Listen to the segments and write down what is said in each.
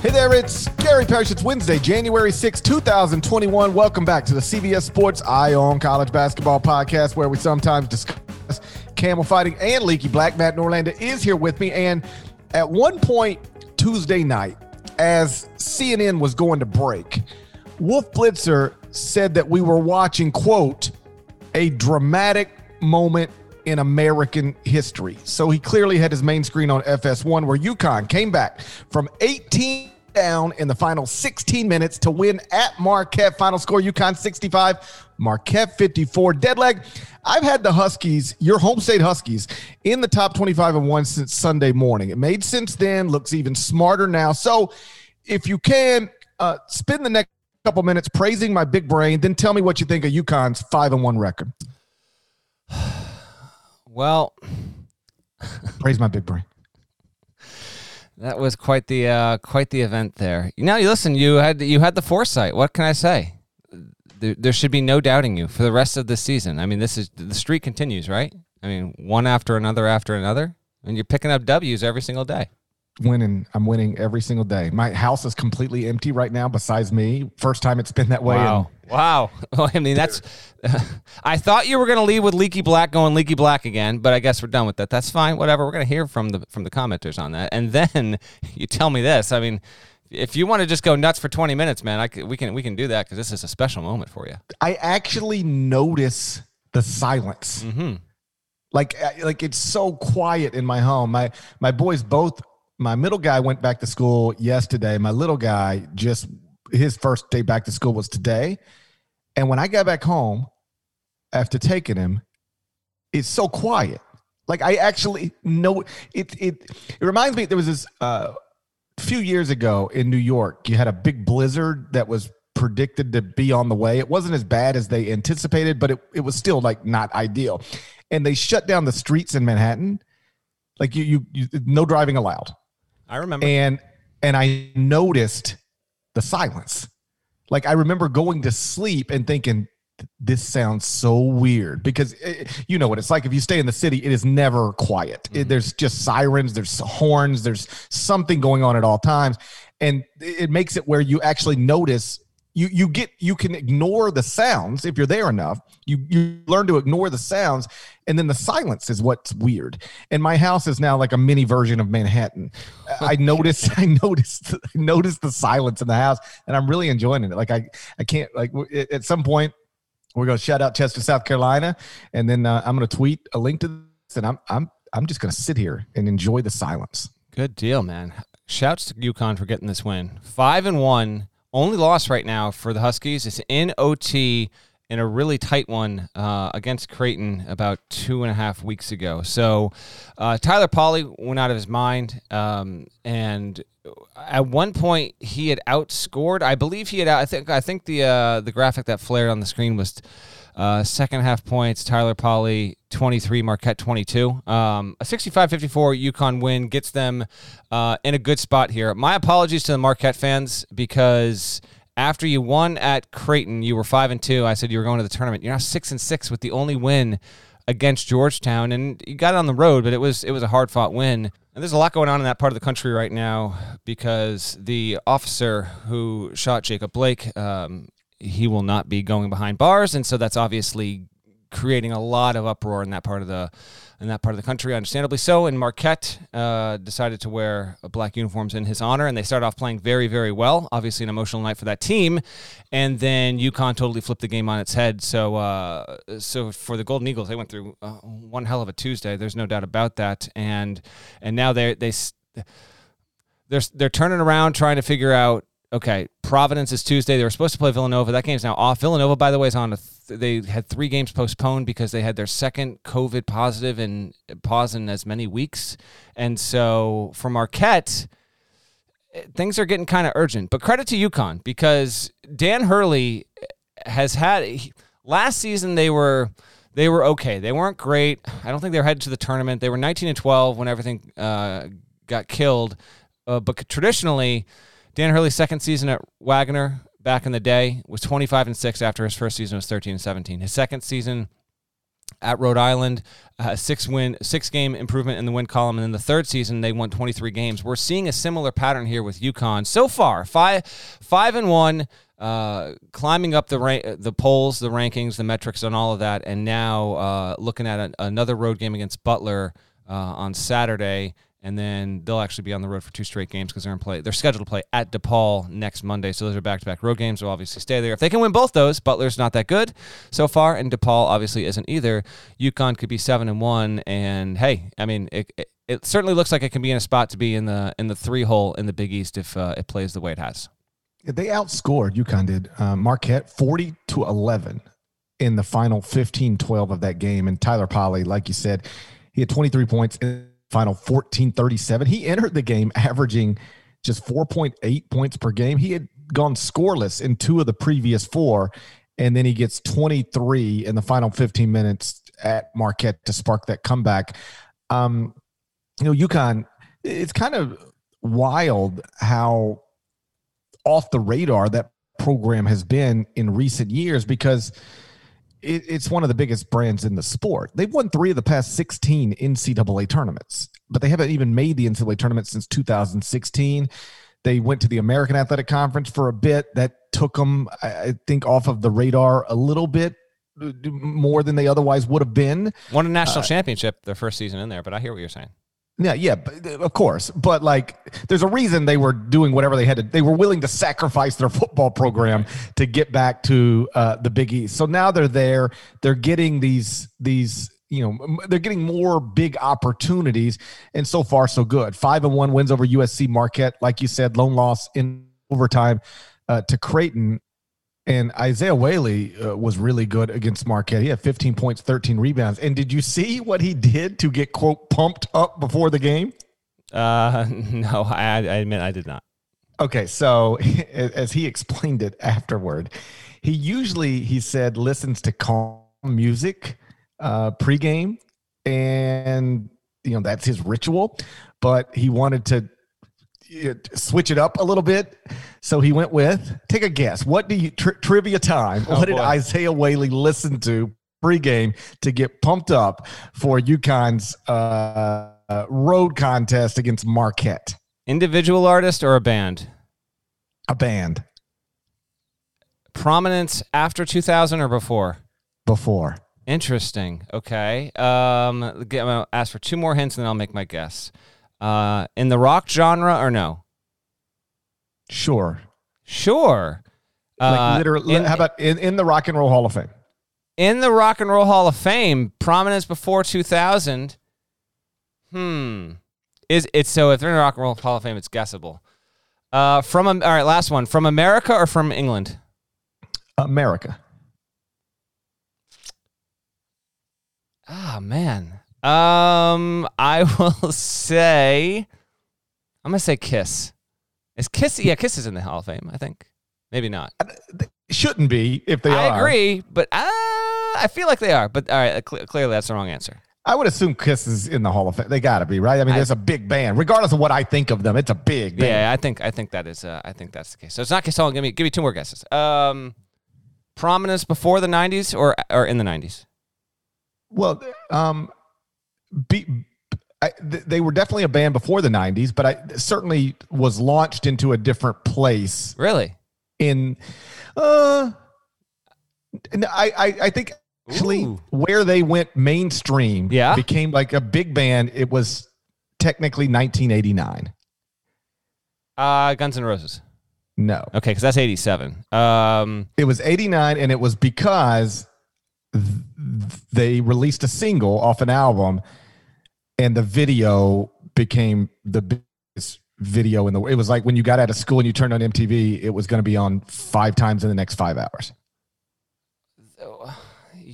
Hey there, it's Gary Parrish. It's Wednesday, January 6, 2021. Welcome back to the CBS Sports Eye on College Basketball podcast, where we sometimes discuss camel fighting and leaky black. Matt Norlander is here with me. And at one point Tuesday night, as CNN was going to break, Wolf Blitzer said that we were watching, quote, a dramatic moment in American history. So he clearly had his main screen on FS1 where UConn came back from 18 down in the final 16 minutes to win at Marquette. Final score UConn 65, Marquette 54. Deadleg, I've had the Huskies, your home state Huskies, in the top 25 and 1 since Sunday morning. It made sense then, looks even smarter now. So if you can, uh, spend the next couple minutes praising my big brain, then tell me what you think of UConn's 5 and 1 record. Well, praise my big brain. That was quite the uh, quite the event there. Now you listen. You had you had the foresight. What can I say? There, there should be no doubting you for the rest of the season. I mean, this is the streak continues, right? I mean, one after another after another, and you're picking up W's every single day winning. I'm winning every single day. My house is completely empty right now, besides me. First time it's been that way. Wow. wow. Well, I mean, that's. I thought you were going to leave with Leaky Black going Leaky Black again, but I guess we're done with that. That's fine. Whatever. We're going to hear from the from the commenters on that, and then you tell me this. I mean. If you want to just go nuts for 20 minutes, man, I, we can we can do that because this is a special moment for you. I actually notice the silence. Mm-hmm like like it's so quiet in my home. My my boys both my middle guy went back to school yesterday. My little guy just his first day back to school was today. And when I got back home after taking him, it's so quiet. Like I actually know it. It it reminds me. There was this uh, few years ago in New York. You had a big blizzard that was predicted to be on the way. It wasn't as bad as they anticipated, but it, it was still like not ideal. And they shut down the streets in Manhattan. Like you, you, you no driving allowed. I remember. And and I noticed the silence. Like I remember going to sleep and thinking this sounds so weird because it, eh, you know what it's like if you stay in the city it is never quiet mm-hmm. it, there's just sirens there's horns there's something going on at all times and it makes it where you actually notice you you get you can ignore the sounds if you're there enough. You you learn to ignore the sounds and then the silence is what's weird. And my house is now like a mini version of manhattan. I noticed i noticed i noticed the silence in the house and i'm really enjoying it. Like i i can't like at some point we're going to shout out chester south carolina and then uh, i'm going to tweet a link to this and i'm i'm i'm just going to sit here and enjoy the silence. Good deal man. Shouts to UConn for getting this win. Five and one only loss right now for the Huskies is in OT in a really tight one uh, against Creighton about two and a half weeks ago. So uh, Tyler Polley went out of his mind, um, and at one point he had outscored. I believe he had. I think. I think the uh, the graphic that flared on the screen was uh, second half points, Tyler Polley 23, Marquette 22. Um, a 65 54 UConn win gets them uh, in a good spot here. My apologies to the Marquette fans because after you won at Creighton, you were 5 and 2. I said you were going to the tournament. You're now 6 and 6 with the only win against Georgetown and you got it on the road, but it was it was a hard fought win. And there's a lot going on in that part of the country right now because the officer who shot Jacob Blake um, he will not be going behind bars, and so that's obviously creating a lot of uproar in that part of the in that part of the country, understandably so. And Marquette uh, decided to wear black uniforms in his honor, and they started off playing very, very well. Obviously, an emotional night for that team, and then UConn totally flipped the game on its head. So, uh, so for the Golden Eagles, they went through uh, one hell of a Tuesday. There's no doubt about that, and and now they they they're they're turning around, trying to figure out okay, Providence is Tuesday. They were supposed to play Villanova. That game's now off. Villanova, by the way, is on a. Th- they had three games postponed because they had their second COVID positive and pause in as many weeks. And so for Marquette, eh, things are getting kind of urgent. But credit to UConn because Dan Hurley has had he, last season they were they were okay. They weren't great. I don't think they were headed to the tournament. They were 19 and 12 when everything uh, got killed. Uh, but traditionally Dan Hurley's second season at Wagner back in the day was 25 and 6 after his first season was 13 and 17. His second season at Rhode Island, uh, six win, six game improvement in the win column, and then the third season they won 23 games. We're seeing a similar pattern here with UConn so far. Five, five and one, uh, climbing up the the polls, the rankings, the metrics, and all of that, and now uh, looking at a, another road game against Butler uh, on Saturday and then they'll actually be on the road for two straight games because they're in play. They're scheduled to play at DePaul next Monday, so those are back-to-back road games. They'll obviously stay there if they can win both those. Butler's not that good so far, and DePaul obviously isn't either. UConn could be seven and one, and hey, I mean, it, it, it certainly looks like it can be in a spot to be in the in the three hole in the Big East if uh, it plays the way it has. They outscored UConn did uh, Marquette forty to eleven in the final 15-12 of that game, and Tyler Polley, like you said, he had twenty three points. In- final 1437. He entered the game averaging just 4.8 points per game. He had gone scoreless in two of the previous four, and then he gets 23 in the final 15 minutes at Marquette to spark that comeback. Um, you know, UConn, it's kind of wild how off the radar that program has been in recent years because – it, it's one of the biggest brands in the sport. They've won three of the past 16 NCAA tournaments, but they haven't even made the NCAA tournament since 2016. They went to the American Athletic Conference for a bit. That took them, I think, off of the radar a little bit more than they otherwise would have been. Won a national uh, championship their first season in there, but I hear what you're saying. Yeah, yeah, of course. But like, there's a reason they were doing whatever they had to. They were willing to sacrifice their football program to get back to uh, the Big East. So now they're there. They're getting these these. You know, they're getting more big opportunities, and so far so good. Five and one wins over USC Marquette, like you said, lone loss in overtime uh, to Creighton. And Isaiah Whaley uh, was really good against Marquette. He had 15 points, 13 rebounds. And did you see what he did to get quote pumped up before the game? Uh, no, I, I admit I did not. Okay, so as he explained it afterward, he usually he said listens to calm music uh, pregame, and you know that's his ritual. But he wanted to switch it up a little bit. So he went with take a guess. What do you tri- trivia time? Oh, what did. Isaiah Whaley listen to pregame to get pumped up for UConn's uh, uh, road contest against Marquette? Individual artist or a band? A band. Prominence after 2000 or before? Before. Interesting. Okay. Um, I'm going to ask for two more hints and then I'll make my guess. Uh, in the rock genre or no? Sure. Sure. Like uh, literally, in, how about in, in the Rock and Roll Hall of Fame? In the Rock and Roll Hall of Fame, prominence before 2000. Hmm. Is it so? If they're in the Rock and Roll Hall of Fame, it's guessable. Uh, from all right, last one. From America or from England? America. Ah oh, man. Um, I will say, I'm gonna say Kiss. Is Kiss? Yeah, Kiss is in the Hall of Fame. I think. Maybe not. shouldn't be if they I are. I agree, but uh, I feel like they are. But all right, cl- clearly that's the wrong answer. I would assume Kiss is in the Hall of Fame. They got to be right. I mean, I, there's a big band, regardless of what I think of them. It's a big. Band. Yeah, I think I think that is. Uh, I think that's the case. So it's not Kiss. Hall. Give me give me two more guesses. Um, prominence before the '90s or or in the '90s. Well, um, be, I, they were definitely a band before the 90s, but I certainly was launched into a different place. Really? In, uh, I, I, I think actually Ooh. where they went mainstream Yeah? became like a big band it was technically 1989 Uh, Guns N' Roses. no Okay, because that's 87. Um, it was 89 and it was because they released a single off an album and the video became the biggest video in the it was like when you got out of school and you turned on MTV it was going to be on five times in the next 5 hours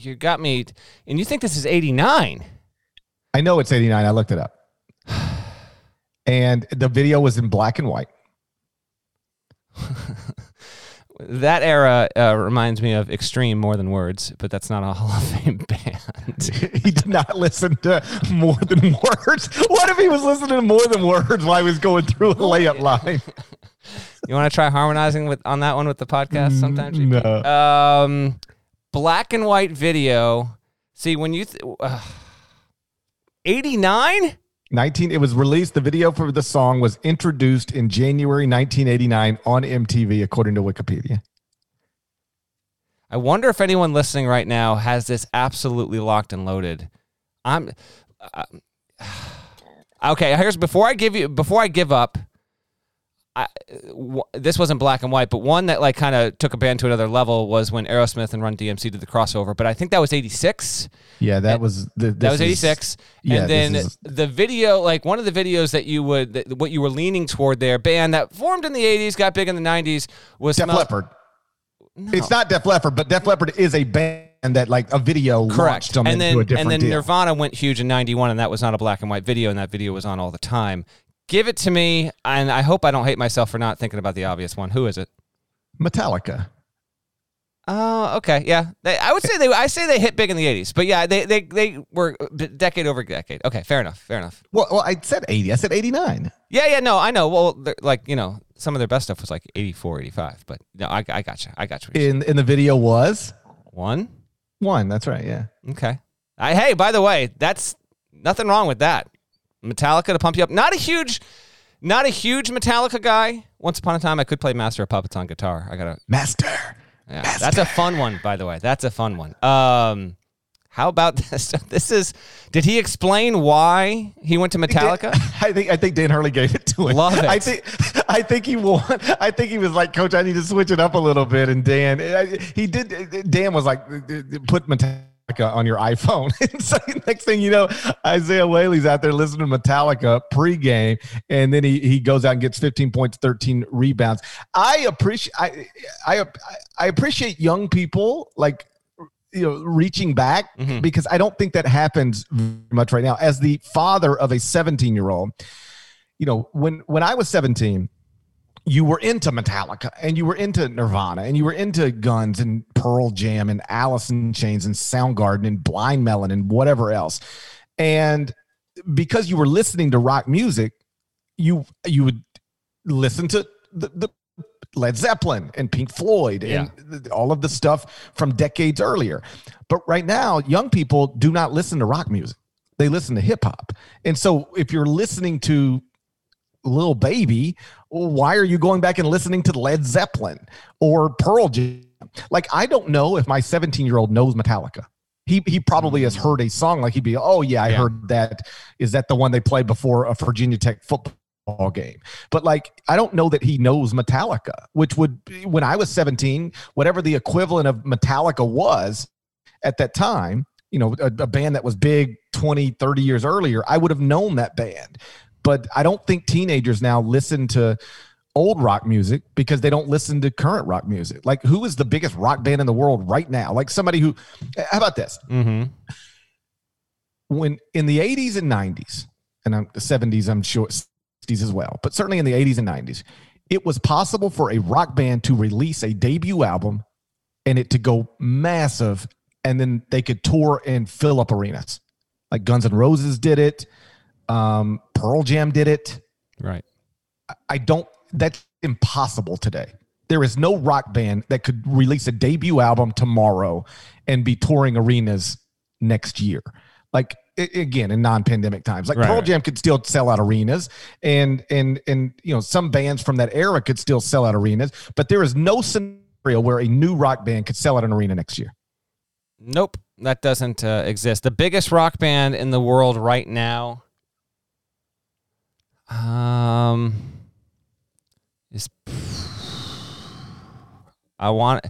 you got me. And you think this is 89? I know it's 89 I looked it up and the video was in black and white That era uh, reminds me of Extreme more than words, but that's not a Hall of Fame band. he did not listen to more than words. What if he was listening to more than words while he was going through a layup line? you want to try harmonizing with on that one with the podcast sometimes? GP? No. Um, black and white video. See when you th- uh, 89. 19 it was released the video for the song was introduced in January 1989 on MTV according to Wikipedia. I wonder if anyone listening right now has this absolutely locked and loaded. I'm uh, okay. Here's before I give you before I give up. I, w- this wasn't black and white, but one that like kind of took a band to another level was when Aerosmith and Run DMC did the crossover. But I think that was '86. Yeah, that was the That was '86. yeah, and then is- the video, like one of the videos that you would, that, what you were leaning toward there, band that formed in the '80s, got big in the '90s, was Def Smell- Leppard. It's not Def Leppard, but Def Leppard is a band that like a video Correct. launched them and then and then deal. Nirvana went huge in '91, and that was not a black and white video, and that video was on all the time. Give it to me, and I hope I don't hate myself for not thinking about the obvious one. Who is it? Metallica. Oh, okay, yeah. They, I would say they. I say they hit big in the '80s, but yeah, they they they were decade over decade. Okay, fair enough. Fair enough. Well, well, I said 80. I said 89. Yeah, yeah, no, I know. Well, like you know, some of their best stuff was like 84, 85, but no, I, I got you. I got you. In in the video was One. one. That's right. Yeah. Okay. I, hey, by the way, that's nothing wrong with that. Metallica to pump you up. Not a huge, not a huge Metallica guy. Once upon a time, I could play Master of Puppets on guitar. I got a Master. Yeah, that's a fun one, by the way. That's a fun one. Um, how about this? This is. Did he explain why he went to Metallica? I think I think Dan Hurley gave it to him. Love it. I think I think he won. I think he was like, Coach, I need to switch it up a little bit. And Dan, he did. Dan was like, put Metallica on your iPhone. so next thing you know, Isaiah Whaley's out there listening to Metallica pregame, and then he he goes out and gets 15 points, 13 rebounds. I appreciate I I I appreciate young people like you know reaching back Mhm. because I don't think that happens very much right now. As the father of a 17 year old, you know when when I was 17, you were into Metallica and you were into Nirvana and you were into Guns and Pearl Jam and Alice in Chains and Soundgarden and Blind Melon and whatever else, and because you were listening to rock music, you you would listen to the, the Led Zeppelin and Pink Floyd and all of the stuff from decades earlier. But right now, young people do not listen to rock music. They listen to hip hop. And so if you're listening to Lil Baby, why are you going back and listening to Led Zeppelin or Pearl Jam? Like, I don't know if my 17 year old knows Metallica. He, he probably has heard a song like he'd be, oh, yeah, I Yeah. heard that. Is that the one they played before a Virginia Tech football game? But like, I don't know that he knows Metallica, which would, be- when I was 17, whatever the equivalent of Metallica was at that time, you know, a, a band that was big 20, 30 years earlier, I would have known that band. But I don't think teenagers now listen to old rock music because they don't listen to current rock music. Like, who is the biggest rock band in the world right now? Like, somebody who, how about this? Mm-hmm. when in the 80s and 90s and I'm, the 70s i'm sure 60s as well but certainly in the 80s and 90s it was possible for a rock band to release a debut album and it to go massive and then they could tour and fill up arenas like guns N' roses did it um, pearl jam did it Right. I don't. That's impossible today. There is no rock band that could release a debut album tomorrow and be touring arenas next year. Like again, in non-pandemic times, like Right, Pearl right. Jam could still sell out arenas, and and and you know some bands from that era could still sell out arenas. But there is no scenario where a new rock band could sell out an arena next year. Nope, that doesn't uh, exist. The biggest rock band in the world right now. Um, is I want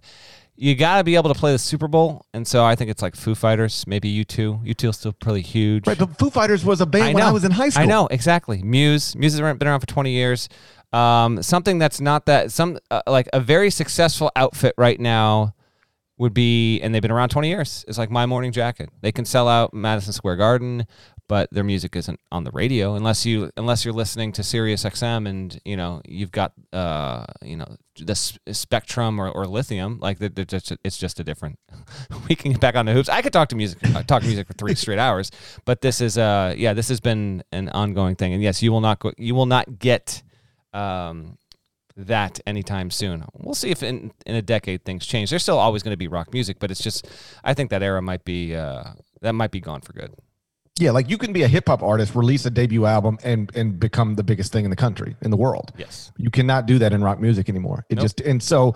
you got to be able to play the Super Bowl, and so I think it's like Foo Fighters, maybe U two. U two is still pretty huge, right? But Foo Fighters was a band I when I was in high school. I know exactly. Muse, Muse has been around for twenty years. Um, something that's not that some uh, like a very successful outfit right now would be, and they've been around 20 years. It's like My Morning Jacket. They can sell out Madison Square Garden but their music isn't on the radio unless you unless you're listening to Sirius XM and you know you've got uh you know the Spectrum or, or Lithium like they're, they're just, it's just a different. we can get back on the hoops. I could talk to music uh, talk music for three straight hours, but this is uh yeah this has been an ongoing thing and yes you will not go, you will not get um that anytime soon. We'll see if in, in a decade things change. There's still always going to be rock music, but it's just I think that era might be uh, that might be gone for good. Yeah, like you can be a hip hop artist, release a debut album, and and become the biggest thing in the country, in the world. Yes, you cannot do that in rock music anymore. It nope. just and so,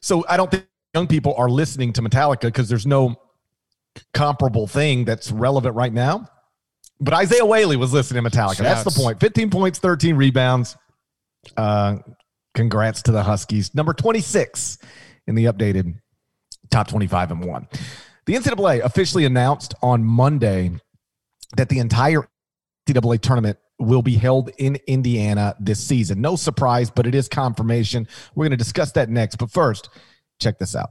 so I don't think young people are listening to Metallica because there's no comparable thing that's relevant right now. But Isaiah Whaley was listening to Metallica. Shouts. That's the point. 15 points, 13 rebounds. Uh, congrats to the Huskies. Number 26 in the updated top 25 and one. The NCAA officially announced on Monday that the entire NCAA tournament will be held in Indiana this season. No surprise, but it is confirmation. We're going to discuss that next. But first, check this out.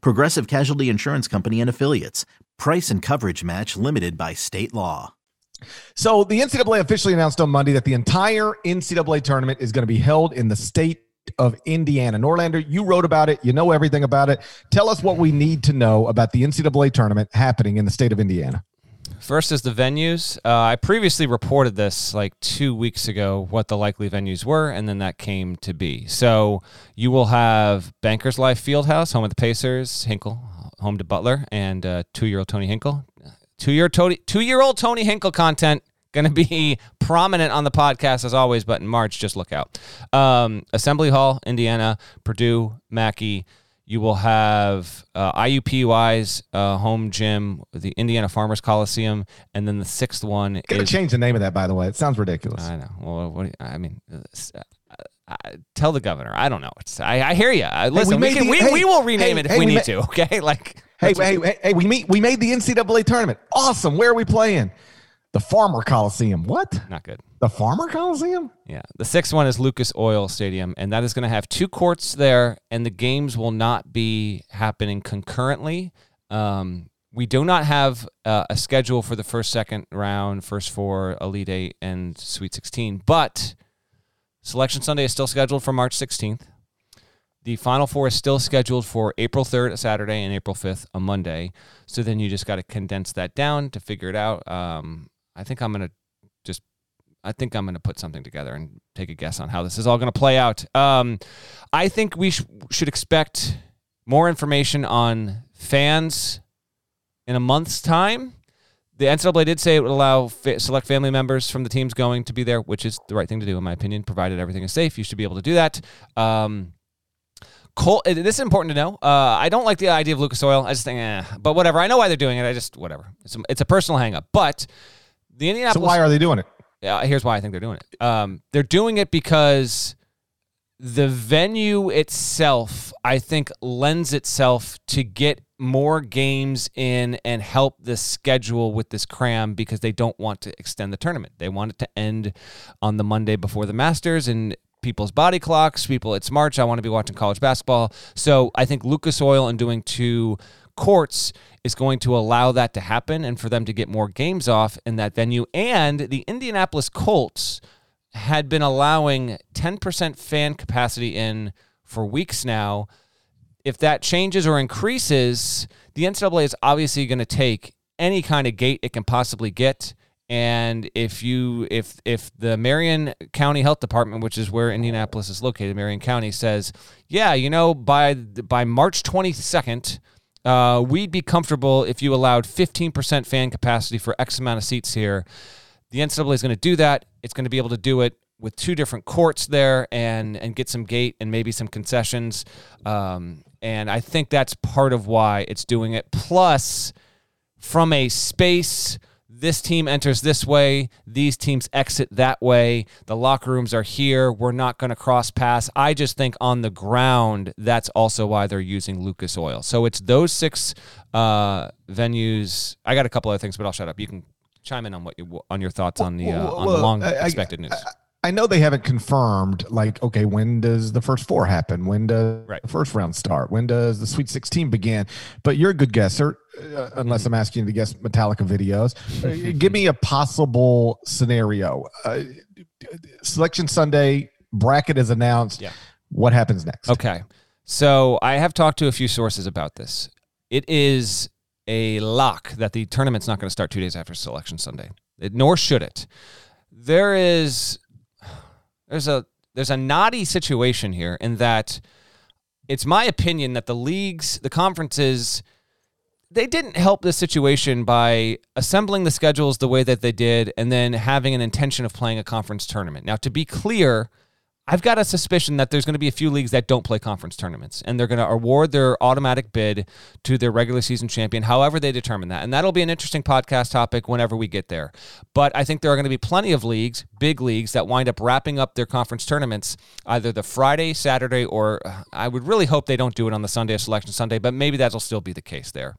Progressive Casualty Insurance Company and Affiliates. Price and coverage match limited by state law. So, the NCAA officially announced on Monday that the entire NCAA tournament is going to be held in the state of Indiana. Norlander, you wrote about it. You know everything about it. Tell us what we need to know about the NCAA tournament happening in the state of Indiana. First is the venues. Uh, I previously reported this like two weeks ago, what the likely venues were, and then that came to be. So you will have Bankers Life Fieldhouse, home of the Pacers, Hinkle, home to Butler, and uh, two-year-old Tony Hinkle. Two-year Tony, two-year-old Tony Hinkle content going to be prominent on the podcast as always, but in March, just look out. Um, Assembly Hall, Indiana, Purdue, Mackey. You will have uh, IUPUI's uh, home gym, the Indiana Farmers Coliseum, and then the sixth one Gotta is. change the name of that, by the way. It sounds ridiculous. I know. Well, what you, I mean, uh, uh, tell the governor. I don't know. It's, I, I hear you. Listen, hey, we, we, can, the, we, hey, we, will rename hey, it if we, need ma- to. Okay, like. Hey, hey, hey, we meet. We made the NCAA tournament. Awesome. Where are we playing? The Farmer Coliseum. What? Not good. The Farmer Coliseum? Yeah. The sixth one is Lucas Oil Stadium, and that is going to have two courts there, and the games will not be happening concurrently. Um, we do not have uh, a schedule for the first, second round, first four, Elite Eight, and Sweet 16, but Selection Sunday is still scheduled for March 16th. The Final Four is still scheduled for April 3rd, a Saturday, and April 5th, a Monday. So then you just got to condense that down to figure it out. Um, I think I'm going to just I think I'm going to put something together and take a guess on how this is all going to play out. Um, I think we sh- should expect more information on fans in a month's time. The NCAA did say it would allow fa- select family members from the teams going to be there, which is the right thing to do, in my opinion. Provided everything is safe, you should be able to do that. Um, Cole, this is important to know. Uh, I don't like the idea of Lucas Oil. I just think, eh, but whatever. I know why they're doing it. I just whatever. It's a, it's a personal hangup. But the Indianapolis. So why are they doing it? Yeah, here's why I think they're doing it. Um, they're doing it because the venue itself, I think, lends itself to get more games in and help the schedule with this cram because they don't want to extend the tournament. They want it to end on the Monday before the Masters and people's body clocks, people it's March, I want to be watching college basketball. So I think Lucas Oil and doing two courts is going to allow that to happen and for them to get more games off in that venue. And the Indianapolis Colts had been allowing 10% fan capacity in for weeks now if that changes or increases, the NCAA is obviously going to take any kind of gate it can possibly get. And if you if if the Marion County Health Department, which is where Indianapolis is located, Marion County says, yeah, you know, by by March 22nd, uh, we'd be comfortable if you allowed 15% fan capacity for X amount of seats here. The NCAA is going to do that. It's going to be able to do it with two different courts there and and get some gate and maybe some concessions. Um, and I think that's part of why it's doing it. Plus, from a space, this team enters this way, these teams exit that way. The locker rooms are here. We're not going to cross pass. I just think on the ground, that's also why they're using Lucas Oil. So it's those six uh, venues. I got a couple other things, but I'll shut up. You can chime in on what you on your thoughts on the uh, on the long expected news. I know they haven't confirmed, like, okay, when does the first four happen? When does right. the first round start? When does the Sweet 16 begin? But you're a good guesser, uh, unless I'm asking you to guess Metallica videos. Uh, give me a possible scenario. Uh, Selection Sunday bracket is announced. Yeah. What happens next? Okay. So I have talked to a few sources about this. It is a lock that the tournament's not going to start two days after Selection Sunday, it, nor should it. There is there's a there's a knotty situation here in that it's my opinion that the leagues, the conferences, they didn't help the situation by assembling the schedules the way that they did and then having an intention of playing a conference tournament. Now, to be clear, I've got a suspicion that there's going to be a few leagues that don't play conference tournaments, and they're going to award their automatic bid to their regular season champion, however they determine that. And that'll be an interesting podcast topic whenever we get there. But I think there are going to be plenty of leagues, big leagues, that wind up wrapping up their conference tournaments either the Friday, Saturday, or uh, I would really hope they don't do it on the Sunday of Selection Sunday, but maybe that'll still be the case there.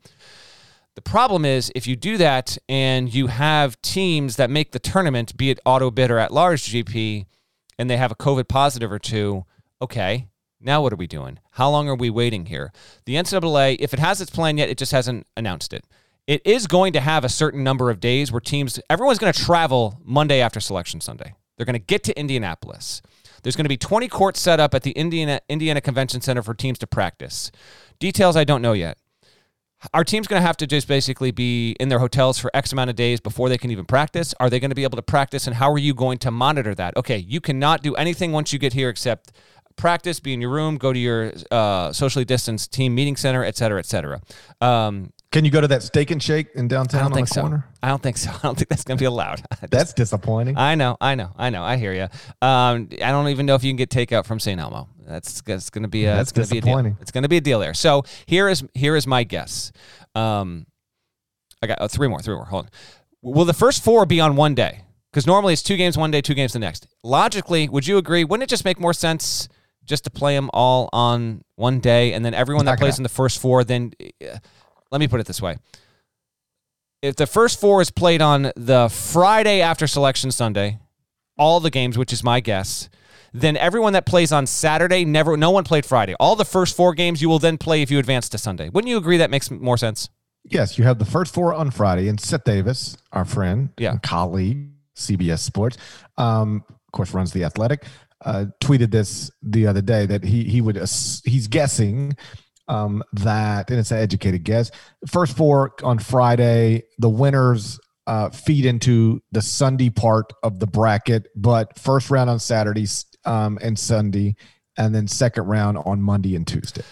The problem is if you do that and you have teams that make the tournament, be it auto bid or at large GP, and they have a COVID positive or two, okay, now what are we doing? How long are we waiting here? The NCAA, if it has its plan yet, it just hasn't announced it. It is going to have a certain number of days where teams, everyone's going to travel Monday after Selection Sunday. They're going to get to Indianapolis. There's going to be 20 courts set up at the Indiana, Indiana Convention Center for teams to practice. Details I don't know yet our team's going to have to just basically be in their hotels for X amount of days before they can even practice. Are they going to be able to practice, and how are you going to monitor that? Okay, you cannot do anything once you get here except practice, be in your room, go to your uh, socially distanced team meeting center, et cetera, et cetera. Um, can you go to that steak and shake in downtown I don't think so. Corner? I don't think so. I don't think that's going to be allowed. Just, that's disappointing. I know, I know, I know. I hear you. Um, I don't even know if you can get takeout from St. Elmo. That's, that's going to be a, that's disappointing. Be it's going to be a deal there. So here is here is my guess. Um, I got oh, three more, three more. Hold on. Will the first four be on one day? Because normally it's two games one day, two games the next. Logically, would you agree? Wouldn't it just make more sense just to play them all on one day, and then everyone that plays in the first four? Then, uh, let me put it this way: if the first four is played on the Friday after Selection Sunday, all the games, which is my guess, then everyone that plays on Saturday never no one played Friday. All the first four games you will then play if you advance to Sunday. Wouldn't you agree that makes more sense? Yes, you have the first four on Friday, and Seth Davis, our friend, yeah. colleague, CBS Sports, um, of course, runs the Athletic, uh, tweeted this the other day that he he would he's guessing um, that, and it's an educated guess. First four on Friday, the winners uh, feed into the Sunday part of the bracket, but first round on Saturday um, and Sunday, and then second round on Monday and Tuesday.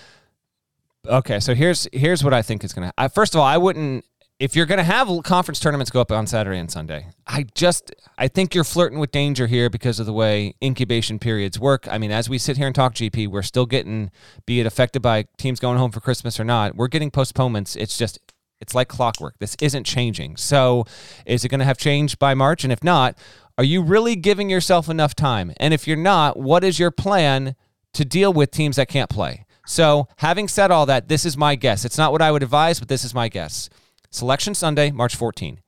Okay, so here's here's what I think is going to. First of all, I wouldn't if you're going to have conference tournaments go up on Saturday and Sunday. I just I think you're flirting with danger here because of the way incubation periods work. I mean, as we sit here and talk GP, we're still getting be it affected by teams going home for Christmas or not. We're getting postponements. It's just it's like clockwork. This isn't changing. So, is it going to have changed by March? And if not, are you really giving yourself enough time? And if you're not, what is your plan to deal with teams that can't play? So, having said all that, this is my guess. It's not what I would advise, but this is my guess. Selection Sunday, March 14.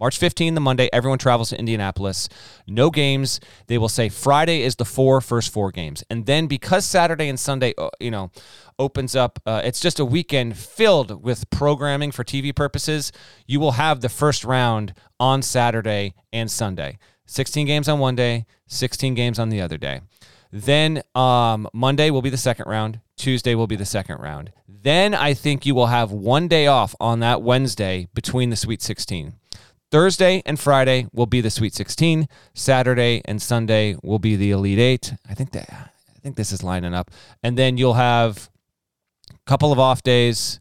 March 15, the Monday, everyone travels to Indianapolis. No games. They will say Friday is the four first four games. And then because Saturday and Sunday, uh, you know, opens up, uh, it's just a weekend filled with programming for TV purposes. You will have the first round on Saturday and Sunday. 16 games on one day, 16 games on the other day. Then um, Monday will be the second round. Tuesday will be the second round. Then I think you will have one day off on that Wednesday between the Sweet 16. Thursday and Friday will be the Sweet 16. Saturday and Sunday will be the Elite Eight. I think that I think this is lining up. And then you'll have a couple of off days,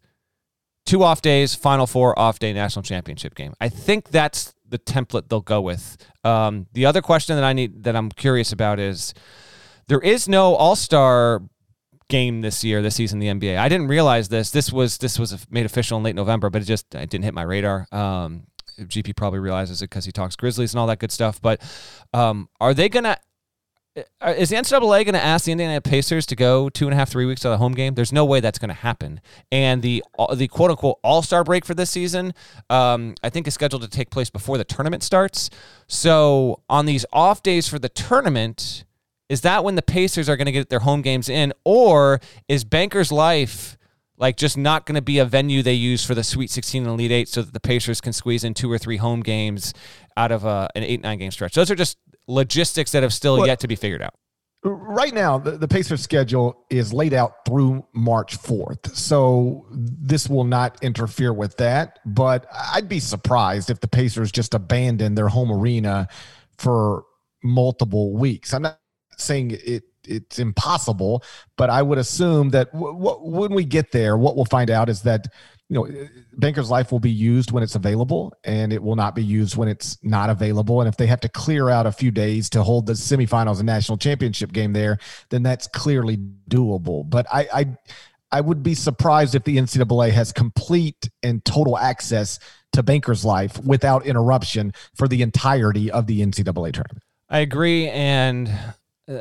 two off days, Final Four off day national championship game. I think that's the template they'll go with. Um, the other question that I need that I'm curious about is there is no All Star game this year, this season, the NBA. I didn't realize this. This was this was made official in late November, but it just it didn't hit my radar. Um, GP probably realizes it because he talks Grizzlies and all that good stuff. But um, are they gonna? Uh, is the NCAA going to ask the Indiana Pacers to go two and a half, three weeks to the home game? There's no way that's going to happen. And the uh, the quote unquote All Star break for this season, um, I think, is scheduled to take place before the tournament starts. So on these off days for the tournament, is that when the Pacers are going to get their home games in, or is Bankers Life? like just not going to be a venue they use for the Sweet 16 and Elite Eight so that the Pacers can squeeze in two or three home games out of a, uh, an eight, nine game stretch. Those are just logistics that have still well, yet to be figured out. Right now, the, the Pacers schedule is laid out through March 4th. So this will not interfere with that. But I'd be surprised if the Pacers just abandon their home arena for multiple weeks. I'm not saying it it's impossible. But I would assume that w- w- when we get there, what we'll find out is that you know Banker's Life will be used when it's available, and it will not be used when it's not available. And if they have to clear out a few days to hold the semifinals and national championship game there, then that's clearly doable. But I, I I would be surprised if the NCAA has complete and total access to Banker's Life without interruption for the entirety of the NCAA tournament. I agree, and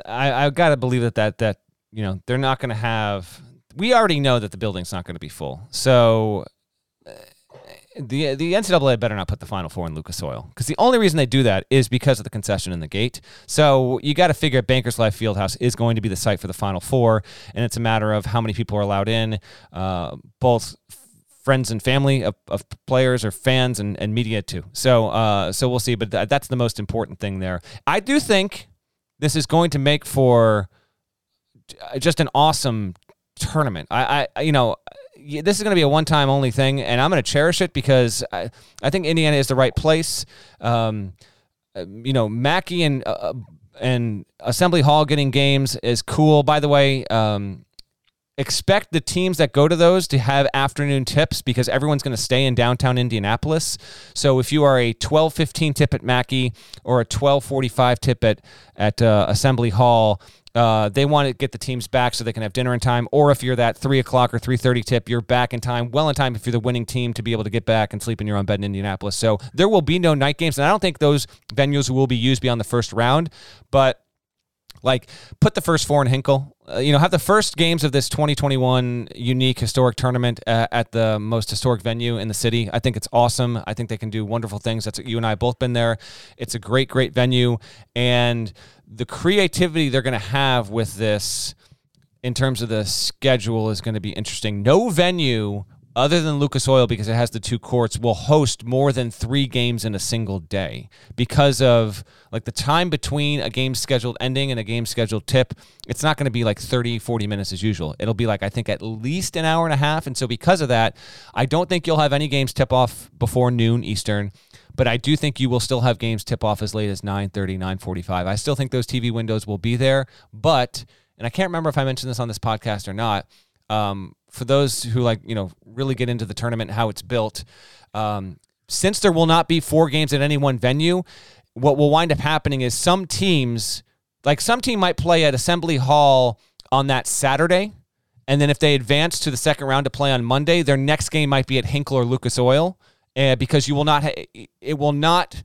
I I got to believe that that that you know they're not going to have. We already know that the building's not going to be full, so uh, the the NCAA better not put the Final Four in Lucas Oil because the only reason they do that is because of the concession in the gate. So you got to figure Bankers Life Fieldhouse is going to be the site for the Final Four, and it's a matter of how many people are allowed in, uh, both friends and family of, of players or fans and, and media too. So uh, so we'll see, but th- that's the most important thing there. I do think this is going to make for just an awesome tournament. I, I you know, this is going to be a one-time only thing, and I'm going to cherish it because I, I think Indiana is the right place. Um, uh, you know, Mackey and uh, and Assembly Hall getting games is cool. By the way, um, expect the teams that go to those to have afternoon tips because everyone's going to stay in downtown Indianapolis. So if you are a 12:15 tip at Mackey or a 12:45 tip at at uh, Assembly Hall, uh, they want to get the teams back so they can have dinner in time. Or if you're that three o'clock or three thirty tip, you're back in time, well in time if you're the winning team to be able to get back and sleep in your own bed in Indianapolis. So there will be no night games, and I don't think those venues will be used beyond the first round, but like put the first four in Hinkle. Uh, you know, have the first games of this 2021 unique historic tournament uh, at the most historic venue in the city. I think it's awesome. I think they can do wonderful things. That's you and I both been there. It's a great, great venue, and the creativity they're going to have with this in terms of the schedule is going to be interesting. No venue other than Lucas Oil, because it has the two courts, will host more than three games in a single day because of like the time between a game scheduled ending and a game scheduled tip. It's not going to be like 30, 40 minutes as usual. It'll be like, I think, at least an hour and a half. And so, because of that, I don't think you'll have any games tip off before noon Eastern. But I do think you will still have games tip off as late as 9:30, 9:45. I still think those TV windows will be there, but and I can't remember if I mentioned this on this podcast or not. Um, for those who like you know really get into the tournament how it's built um, since there will not be four games at any one venue what will wind up happening is some teams like some team might play at assembly hall on that saturday and then if they advance to the second round to play on monday their next game might be at hinkle or lucas oil uh, because you will not ha- it will not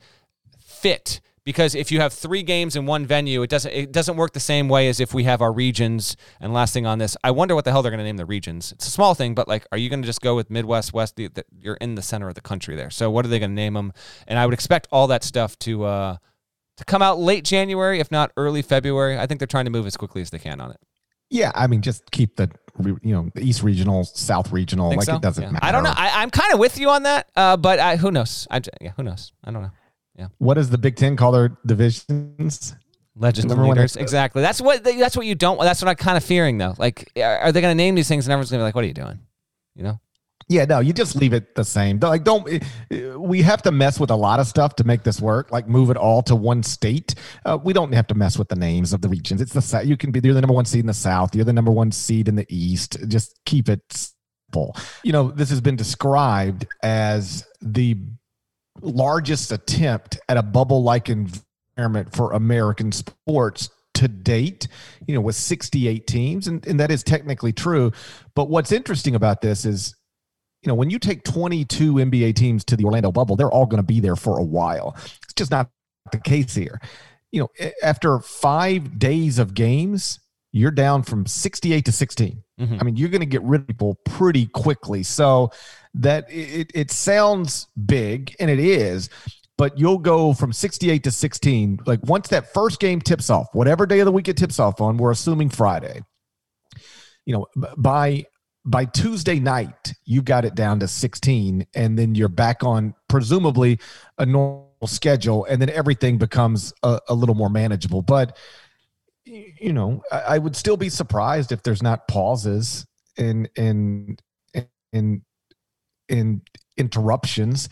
fit because if you have three games in one venue, it doesn't it doesn't work the same way as if we have our regions. And last thing on this, I wonder what the hell they're going to name the regions. It's a small thing, but like, are you going to just go with Midwest, West? The, the, you're in the center of the country there. So what are they going to name them? And I would expect all that stuff to uh, to come out late January, if not early February. I think they're trying to move as quickly as they can on it. Yeah, I mean, just keep the you know the East Regional, South Regional. Like so? it doesn't Yeah. matter. I don't know. I, I'm kind of with you on that, uh, but I, who knows? I, yeah, who knows? I don't know. What does the Big Ten call their divisions? Legends Number leaders, exactly. That's what they, that's what you don't. That's what I'm kind of fearing though. Like, are, they going to name these things and everyone's going to be like, "What are you doing?" You know? Yeah, no, you just leave it the same. Like, don't we have to mess with a lot of stuff to make this work? Like, move it all to one state. Uh, we don't have to mess with the names of the regions. It's the. You can be you're the number one seed in the South. You're the number one seed in the East. Just keep it simple. You know, this has been described as the largest attempt at a bubble-like environment for American sports to date. You know, with 68 teams, and, and that is technically true. But what's interesting about this is you know, when you take 22 NBA teams to the Orlando bubble, they're all going to be there for a while. It's just not the case here. You know, after five days of games, you're down from 68 to 16. Mhm. I mean, you're going to get rid of people pretty quickly. So that it, it sounds big, and it is, but you'll go from 68 to 16. Like once that first game tips off, whatever day of the week it tips off on, we're assuming Friday. You know, by by Tuesday night, you've got it down to 16, and then you're back on presumably a normal schedule, and then everything becomes a, a little more manageable. But you know, I, I would still be surprised if there's not pauses in in and and interruptions,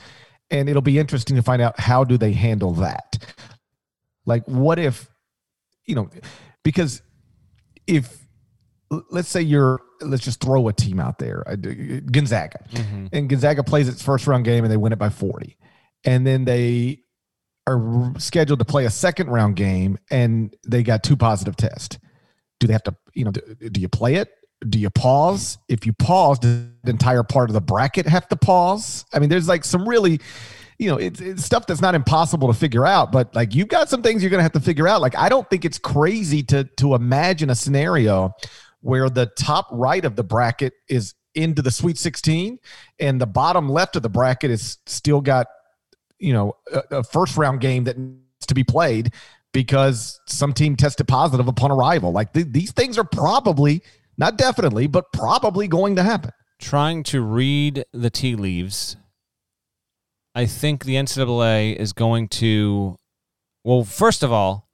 and it'll be interesting to find out how do they handle that. Like, what if you know, because if let's say you're let's just throw a team out there uh, gonzaga Mhm. and gonzaga plays its first round game and they win it by 40 and then they are scheduled to play a second round game and they got two positive tests do they have to you know do, do you play it do you pause? If you pause does the entire part of the bracket have to pause? I mean there's like some really you know it's, it's stuff that's not impossible to figure out but like you've got some things you're going to have to figure out. Like i don't think it's crazy to to imagine a scenario where the top right of the bracket is into the sweet 16 and the bottom left of the bracket is still got you know a, a first round game that needs to be played because some team tested positive upon arrival. Like th- these things are probably not definitely but probably going to happen Trying to read the tea leaves. I think the NCAA is going to. Well, first of all,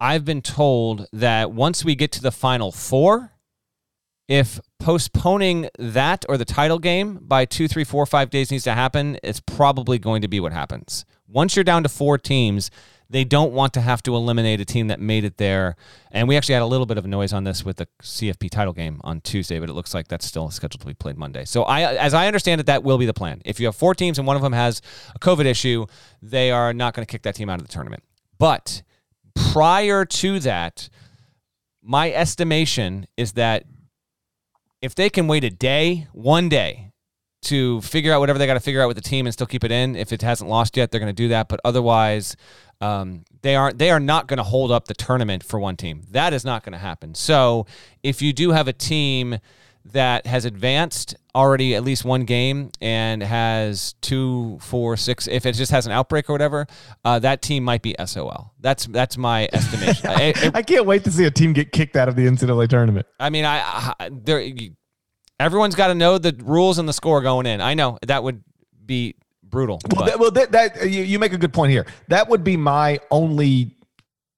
I've been told that once we get to the final four, if postponing that or the title game by two, three, four, five days needs to happen, it's probably going to be what happens. Once you're down to four teams, they don't want to have to eliminate a team that made it there. And we actually had a little bit of noise on this with the CFP title game on Tuesday, but it looks like that's still scheduled to be played Monday. So I, as I understand it, that will be the plan. If you have four teams and one of them has a COVID issue, they are not going to kick that team out of the tournament. But prior to that, my estimation is that if they can wait a day, one day, to figure out whatever they got to figure out with the team and still keep it in, if it hasn't lost yet, they're going to do that. But otherwise, um, they aren't. They are not going to hold up the tournament for one team. That is not going to happen. So if you do have a team that has advanced already at least one game and has two, four, six. If it just has an outbreak or whatever, uh, that team might be SOL. That's that's my estimation. I, it- i can't wait to see a team get kicked out of the ncaa tournament I mean, I, I there. Everyone's got to know the rules and the score going in. I know that would be brutal. Well, that, well, that, that you, you make a good point here. That would be my only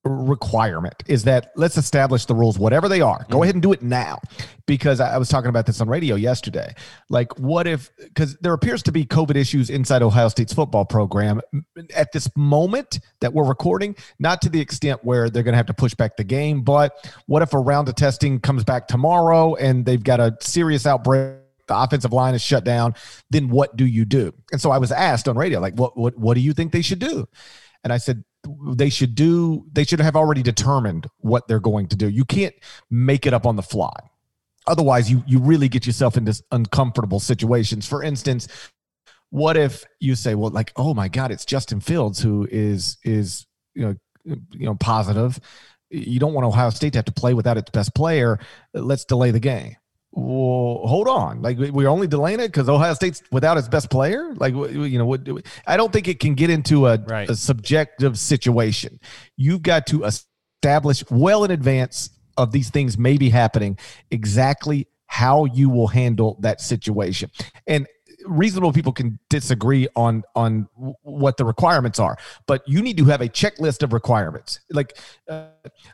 requirement is that let's establish the rules, whatever they are. Go Mhm. ahead and do it now, because I I was talking about this on radio yesterday. Like, what if? Because there appears to be COVID issues inside Ohio State's football program at this moment that we're recording. Not to the extent where they're going to have to push back the game, but what if a round of testing comes back tomorrow and they've got a serious outbreak? the offensive line is shut down then what do you do and so i was asked on radio like what what what do you think they should do and i said they should do they should have already determined what they're going to do you can't make it up on the fly otherwise you you really get yourself into uncomfortable situations for instance what if you say well like oh my god it's justin fields who is is you know, you know, positive. You don't want Ohio State to have to play without its best player. Let's delay the game. Well, hold on. Like we're only delaying it because Ohio State's without its best player. Like you know, what? I don't think it can get into a, right. a subjective situation. You've got to establish well in advance of these things may be happening exactly how you will handle that situation. And reasonable people can disagree on on what the requirements are but you need to have a checklist of requirements like uh,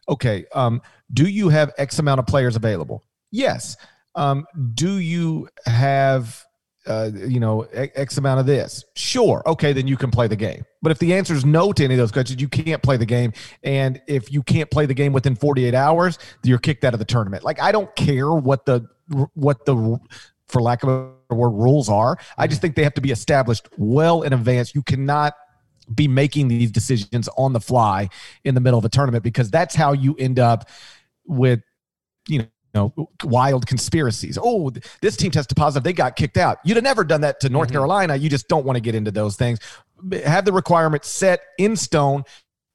okay um, do you have x amount of players available yes um, do you have uh, you know x amount of this? Sure. Okay then you can play the game. But if the answer is no to any of those questions you can't play the game. And if you can't play the game within 48 hours you're kicked out of the tournament. Like i don't care what the what the for lack of a word rules are. I just think they have to be established well in advance. You cannot be making these decisions on the fly in the middle of a tournament because that's how you end up with you know know, wild conspiracies. Oh, this team tested positive. They got kicked out. You'd have never done that to North mm-hmm. Carolina. You just don't want to get into those things. Have the requirements set in stone,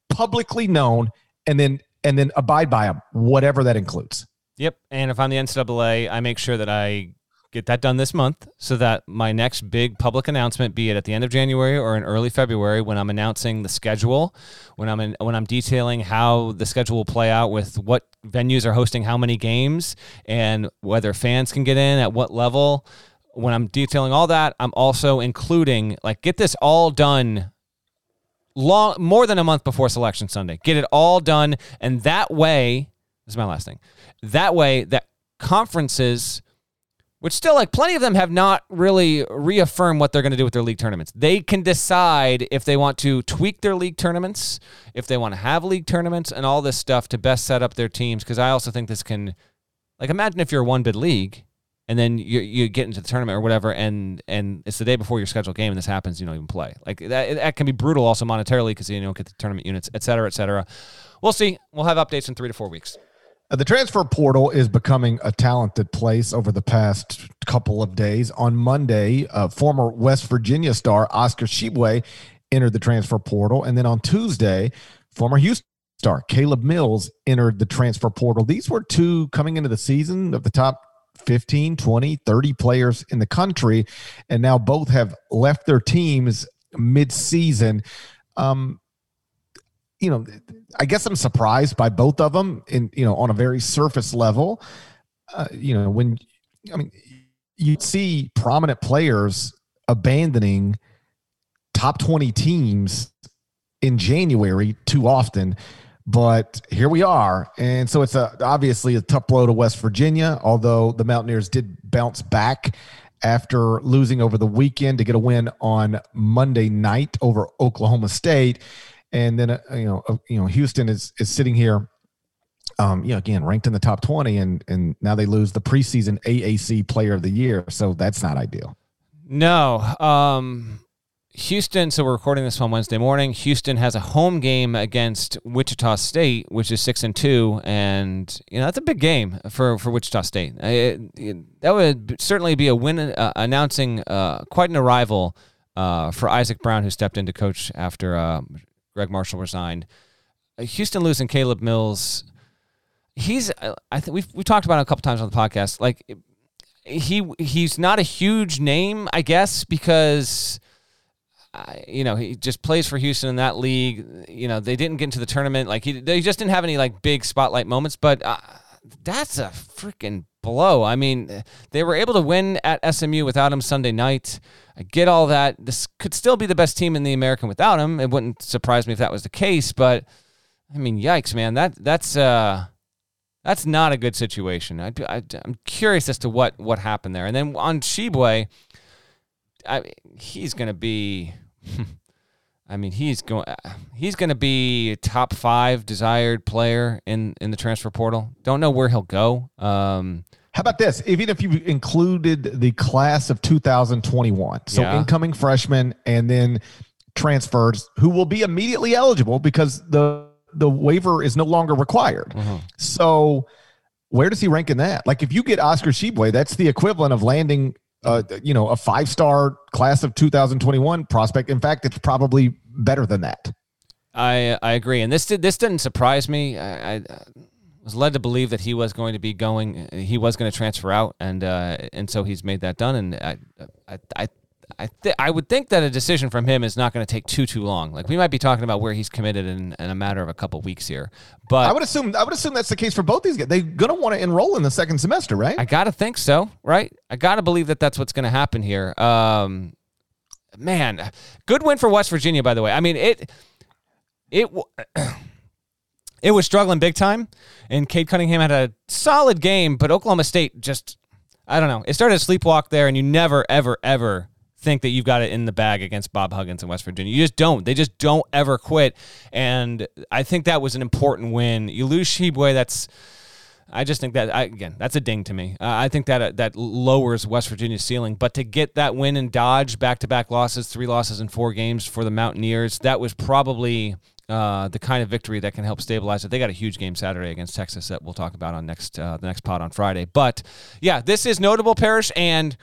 publicly known, and then and then abide by them, whatever that includes. Yep. And if I'm the NCAA, I make sure that I get that done this month so that my next big public announcement be it at the end of January or in early February when I'm announcing the schedule when I'm in, when I'm detailing how the schedule will play out with what venues are hosting how many games and whether fans can get in at what level when I'm detailing all that I'm also including like get this all done long more than a month before selection Sunday. Get it all done and that way this is my last thing that way that conferences which still like plenty of them have not really reaffirmed what they're going to do with their league tournaments. They can decide if they want to tweak their league tournaments, if they want to have league tournaments and all this stuff to best set up their teams because I also think this can like imagine if you're a one bid league and then you, you get into the tournament or whatever and and it's the day before your scheduled game and this happens you don't even play. Like that, that can be brutal also monetarily because you don't get the tournament units et cetera et cetera. We'll see. We'll have updates in three to four weeks the transfer portal is becoming a talented place over the past couple of days. On Monday, uh, former West Virginia star Oscar Tshiebwe entered the transfer portal. And then on Tuesday, former Houston star Caleb Mills entered the transfer portal. These were two coming into the season of the top 15, 20, 30 players in the country. And now both have left their teams mid season. Um, you know, I guess I'm surprised by both of them in, you know, on a very surface level. Uh, you know, when, I mean, you see prominent players abandoning top 20 teams in January too often. But here we are. And so it's a, obviously a tough blow to West Virginia, although the Mountaineers did bounce back after losing over the weekend to get a win on Monday night over Oklahoma State and then uh, you know uh, you know Houston is is sitting here um, yeah, again, ranked in the top 20, and and now they lose the preseason AAC Player of the Year, so that's not ideal. No, um, Houston. So we're recording this on Wednesday morning. Houston has a home game against Wichita State, which is six and two, and you know that's a big game for for Wichita State. It, it, that would certainly be a win, uh, announcing uh, quite an arrival. Uh, for Isaac Brown, who stepped into coach after Gregg Marshall resigned. Uh, Houston losing Caleb Mills. He's uh, I think we've we talked about it a couple times on the podcast. Like he he's not a huge name, I guess, because uh, you know he just plays for Houston in that league. You know they didn't get into the tournament. Like he they just didn't have any like big spotlight moments. But uh, that's a freaking blow. I mean, they were able to win at SMU without him Sunday night. I get all that. This could still be the best team in the American without him. It wouldn't surprise me if that was the case, but I mean, yikes, man. That that's uh that's not a good situation. I, I, am curious as to what what happened there. And then on Tshiebwe, I he's going to be I mean, he's going he's going to be top 5 desired player in in the transfer portal. Don't know where he'll go. Um how about this? Even if you included the class of 2021, so yeah. incoming freshmen and then transfers who will be immediately eligible because the the waiver is no longer required. Mm-hmm. So where does he rank in that? Like if you get Oscar Tshiebwe, that's the equivalent of landing uh, you know, a five star class of 2021 prospect. In fact, it's probably better than that. I I agree, and this did this didn't surprise me. I, I was led to believe that he was going to be going, he was going to transfer out, and uh, and so he's made that done. And I I I I, th- I would think that a decision from him is not going to take too too long. Like we might be talking about where he's committed in, in a matter of a couple weeks here. But I would assume I would assume that's the case for both these guys. They're going to want to enroll in the second semester, right? I got to think so, right? I got to believe that that's what's going to happen here. Um, man, good win for West Virginia, by the way. I mean it it. It was struggling big time, and Cade Cunningham had a solid game, but Oklahoma State just, I don't know, it started a sleepwalk there, and you never, ever, ever think that you've got it in the bag against Bob Huggins in West Virginia. You just don't. They just don't ever quit. And I think that was an important win. You lose Tshiebwe, that's. I just think that I, again, that's a ding to me. Uh, I think that uh, that lowers West Virginia's ceiling. But to get that win and dodge back-to-back losses, three losses in four games for the Mountaineers, that was probably uh, the kind of victory that can help stabilize it. They got a huge game Saturday against Texas that we'll talk about on next uh, the next pod on Friday. But yeah, this is notable, Parrish, and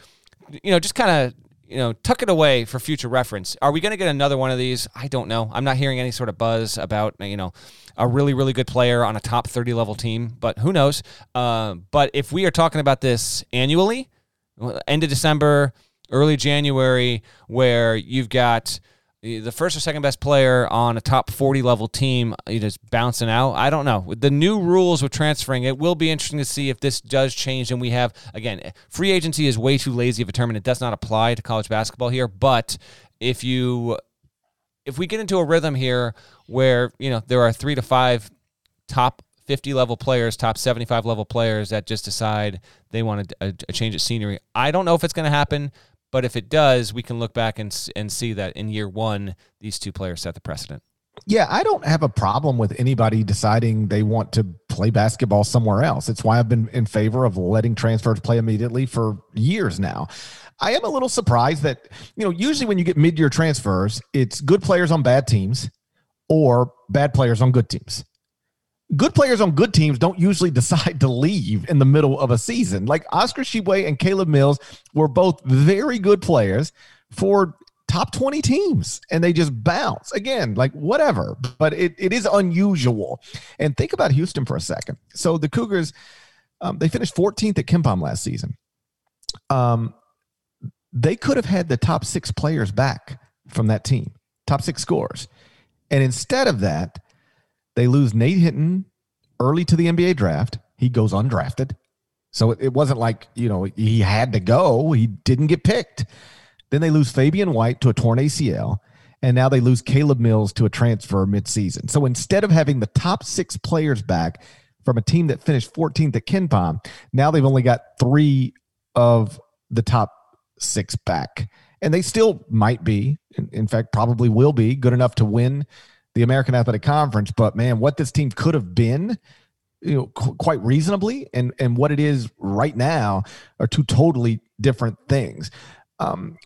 you know just kind of you know, tuck it away for future reference. Are we going to get another one of these? I don't know. I'm not hearing any sort of buzz about, you know, a really, really good player on a top 30 level team, but who knows? Uh, but if we are talking about this annually, end of December, early January, where you've got the first or second best player on a top 40 level team just bouncing out. I don't know. With the new rules with transferring, it will be interesting to see if this does change. And we have, again, free agency is way too lazy of a term and it does not apply to college basketball here. But if you, if we get into a rhythm here where, you know, there are three to five top 50 level players, top 75 level players that just decide they want a, a uh, change of scenery, I don't know if it's going to happen. But if it does, we can look back and and see that in year one, these two players set the precedent. Yeah, I don't have a problem with anybody deciding they want to play basketball somewhere else. It's why I've been in favor of letting transfers play immediately for years now. I am a little surprised that, you know, usually when you get mid year transfers, it's good players on bad teams or bad players on good teams good players on good teams don't usually decide to leave in the middle of a season. Like Oscar Tshiebwe and Caleb Mills were both very good players for top 20 teams and they just bounce. Again like whatever but it, it is unusual. And think about houston for a second. So the cougars um, they finished 14th at KenPom last season. Um, they could have had the top six players back from that team top six scores and instead of that they lose Nate Hinton early to the NBA draft. He goes undrafted. So it, wasn't like, you know, he had to go. He didn't get picked. Then they lose Fabian White to a torn ACL. And now they lose Caleb Mills to a transfer midseason. So instead of having the top six players back from a team that finished 14th at KenPom, now they've only got three of the top six back. And they still might be, in fact, probably will be good enough to win the American Athletic Conference. But man, what this team could have been, you know, qu- quite reasonably, and and what it is right now are two totally different things. Um,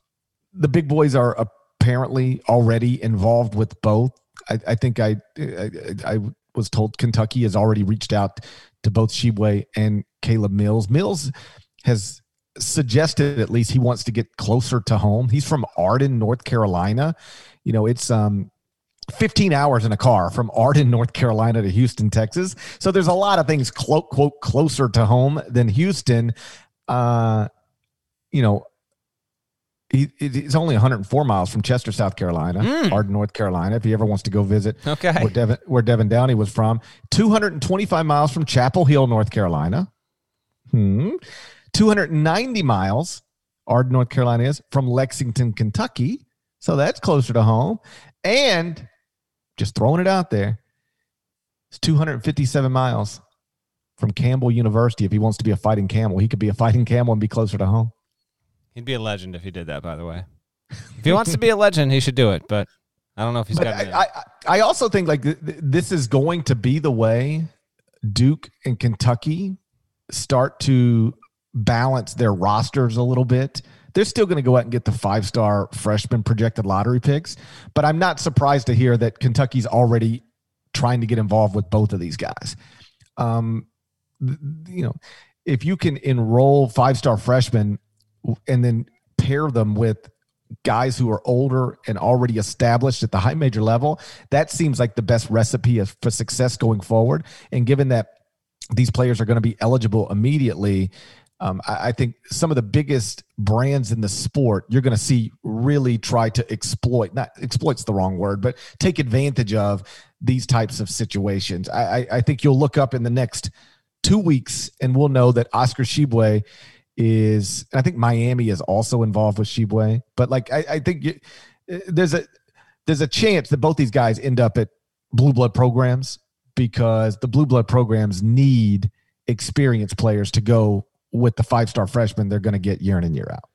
the big boys are apparently already involved with both. I, I think I, I, I was told Kentucky has already reached out to both Tshiebwe and Caleb Mills. Mills has suggested at least he wants to get closer to home. He's from Arden, North Carolina. You know, it's um 15 hours in a car from Arden, North Carolina to Houston, Texas. So there's a lot of things quote, quote closer to home than Houston. Uh, you know, he, he's only 104 miles from Chester, South Carolina, mm. Arden, North Carolina. If he ever wants to go visit, okay, where Devin, where Devin Downey was from, 225 miles from Chapel Hill, North Carolina. Hmm. 290 miles, Arden, North Carolina is from Lexington, Kentucky. So that's closer to home. And just throwing it out there. It's 257 miles from Campbell University. If he wants to be a fighting camel, he could be a fighting camel and be closer to home. He'd be a legend if he did that, by the way. If he wants to be a legend, he should do it. But I don't know if he's but got. I, I, I also think like th- this is going to be the way Duke and Kentucky start to balance their rosters a little bit they're still going to go out and get the five star freshman projected lottery picks. But I'm not surprised to hear that Kentucky's already trying to get involved with both of these guys. Um, you know, if you can enroll five star freshmen and then pair them with guys who are older and already established at the high major level, that seems like the best recipe for success going forward. And given that these players are going to be eligible immediately, um, I, I, think some of the biggest brands in the sport you're going to see really try to exploit not exploits the wrong word but take advantage of these types of situations. I, I, I think you'll look up in the next two weeks and we'll know that oscar Tshiebwe is i think miami is also involved with Tshiebwe but like i, think you, there's a there's a chance that both these guys end up at blue blood programs because the blue blood programs need experienced players to go with the five star freshman they're going to get year in and year out.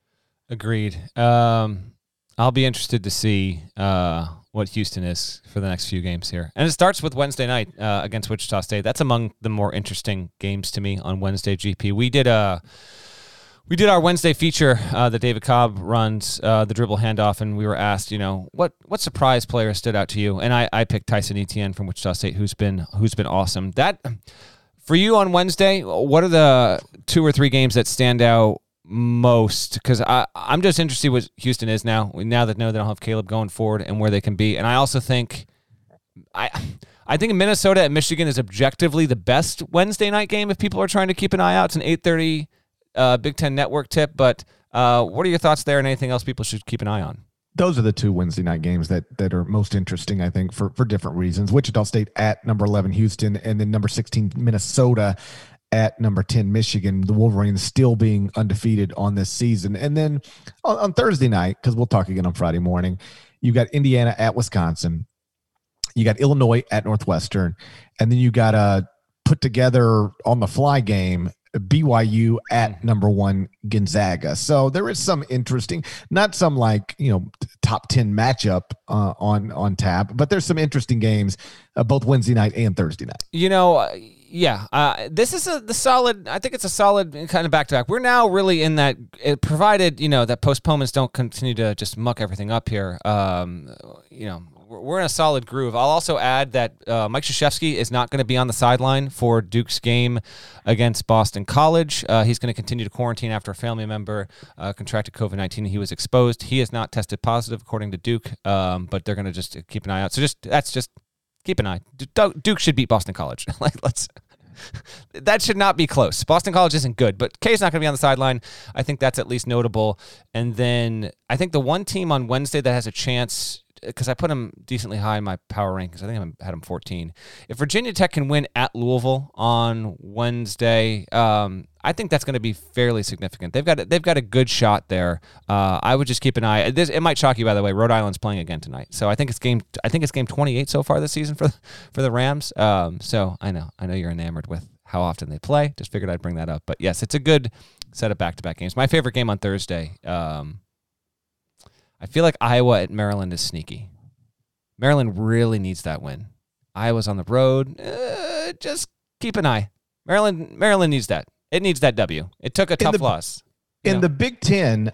Agreed. Um, I'll be interested to see uh, what Houston is for the next few games here. And it starts with Wednesday night uh, against Wichita State. That's among the more interesting games to me on Wednesday. GP. We did a. Uh, we did our Wednesday feature uh, that David Cobb runs, uh, the dribble handoff, and we were asked, you know, what what surprise player stood out to you? And I, I picked Tyson Etienne from Wichita State, who's been who's been awesome. That for you on Wednesday, what are the two or three games that stand out most? Because I'm just interested what Houston is now. Now that know they don't have Caleb going forward and where they can be, and I also think I. I think Minnesota at Michigan is objectively the best Wednesday night game if people are trying to keep an eye out. It's an 8:30 uh, Big Ten Network tip, but uh, what are your thoughts there and anything else people should keep an eye on? Those are the two Wednesday night games that that are most interesting, I think, for for different reasons. Wichita State at number eleven Houston, and then number sixteen Minnesota at number ten Michigan. The Wolverines still being undefeated on this season, and then on, on Thursday night, because we'll talk again on Friday morning, you got Indiana at Wisconsin, you got Illinois at Northwestern, and then you got a put together on the fly game BYU at mm-hmm. number one Gonzaga. So there is some interesting, not some like you know top ten matchup uh, on on tap, but there's some interesting games uh, both Wednesday night and Thursday night. You know, uh, yeah, uh, this is a the solid. I think it's a solid kind of back to back. We're now really in that, it, provided you know that postponements don't continue to just muck everything up here. Um, you know, we're in a solid groove. I'll also add that uh, Mike Krzyzewski is not going to be on the sideline for Duke's game against Boston College. Uh, he's going to continue to quarantine after a family member uh, contracted COVID 19. He was exposed. He has not tested positive, according to Duke, um, but they're going to just keep an eye out. So just that's just keep an eye. Duke should beat Boston College. like let's. that should not be close. Boston College isn't good, but K's not going to be on the sideline. I think that's at least notable. And then I think the one team on Wednesday that has a chance because I put him decently high in my power rankings. I think I had him 14. If Virginia Tech can win at Louisville on Wednesday, um, I think that's going to be fairly significant. They've got they've got a good shot there. Uh, I would just keep an eye. This, it might shock you, by the way. Rhode Island's playing again tonight, so I think it's game. I think it's game 28 so far this season for for the Rams. Um, so I know I know you're enamored with how often they play. Just figured I'd bring that up. But yes, it's a good set of back to back games. My favorite game on Thursday. Um, I feel like Iowa at Maryland is sneaky. Maryland really needs that win. Iowa's on the road. Uh, just keep an eye. Maryland, Maryland needs that. It needs that W. It took a tough in the, loss. In know? the Big Ten,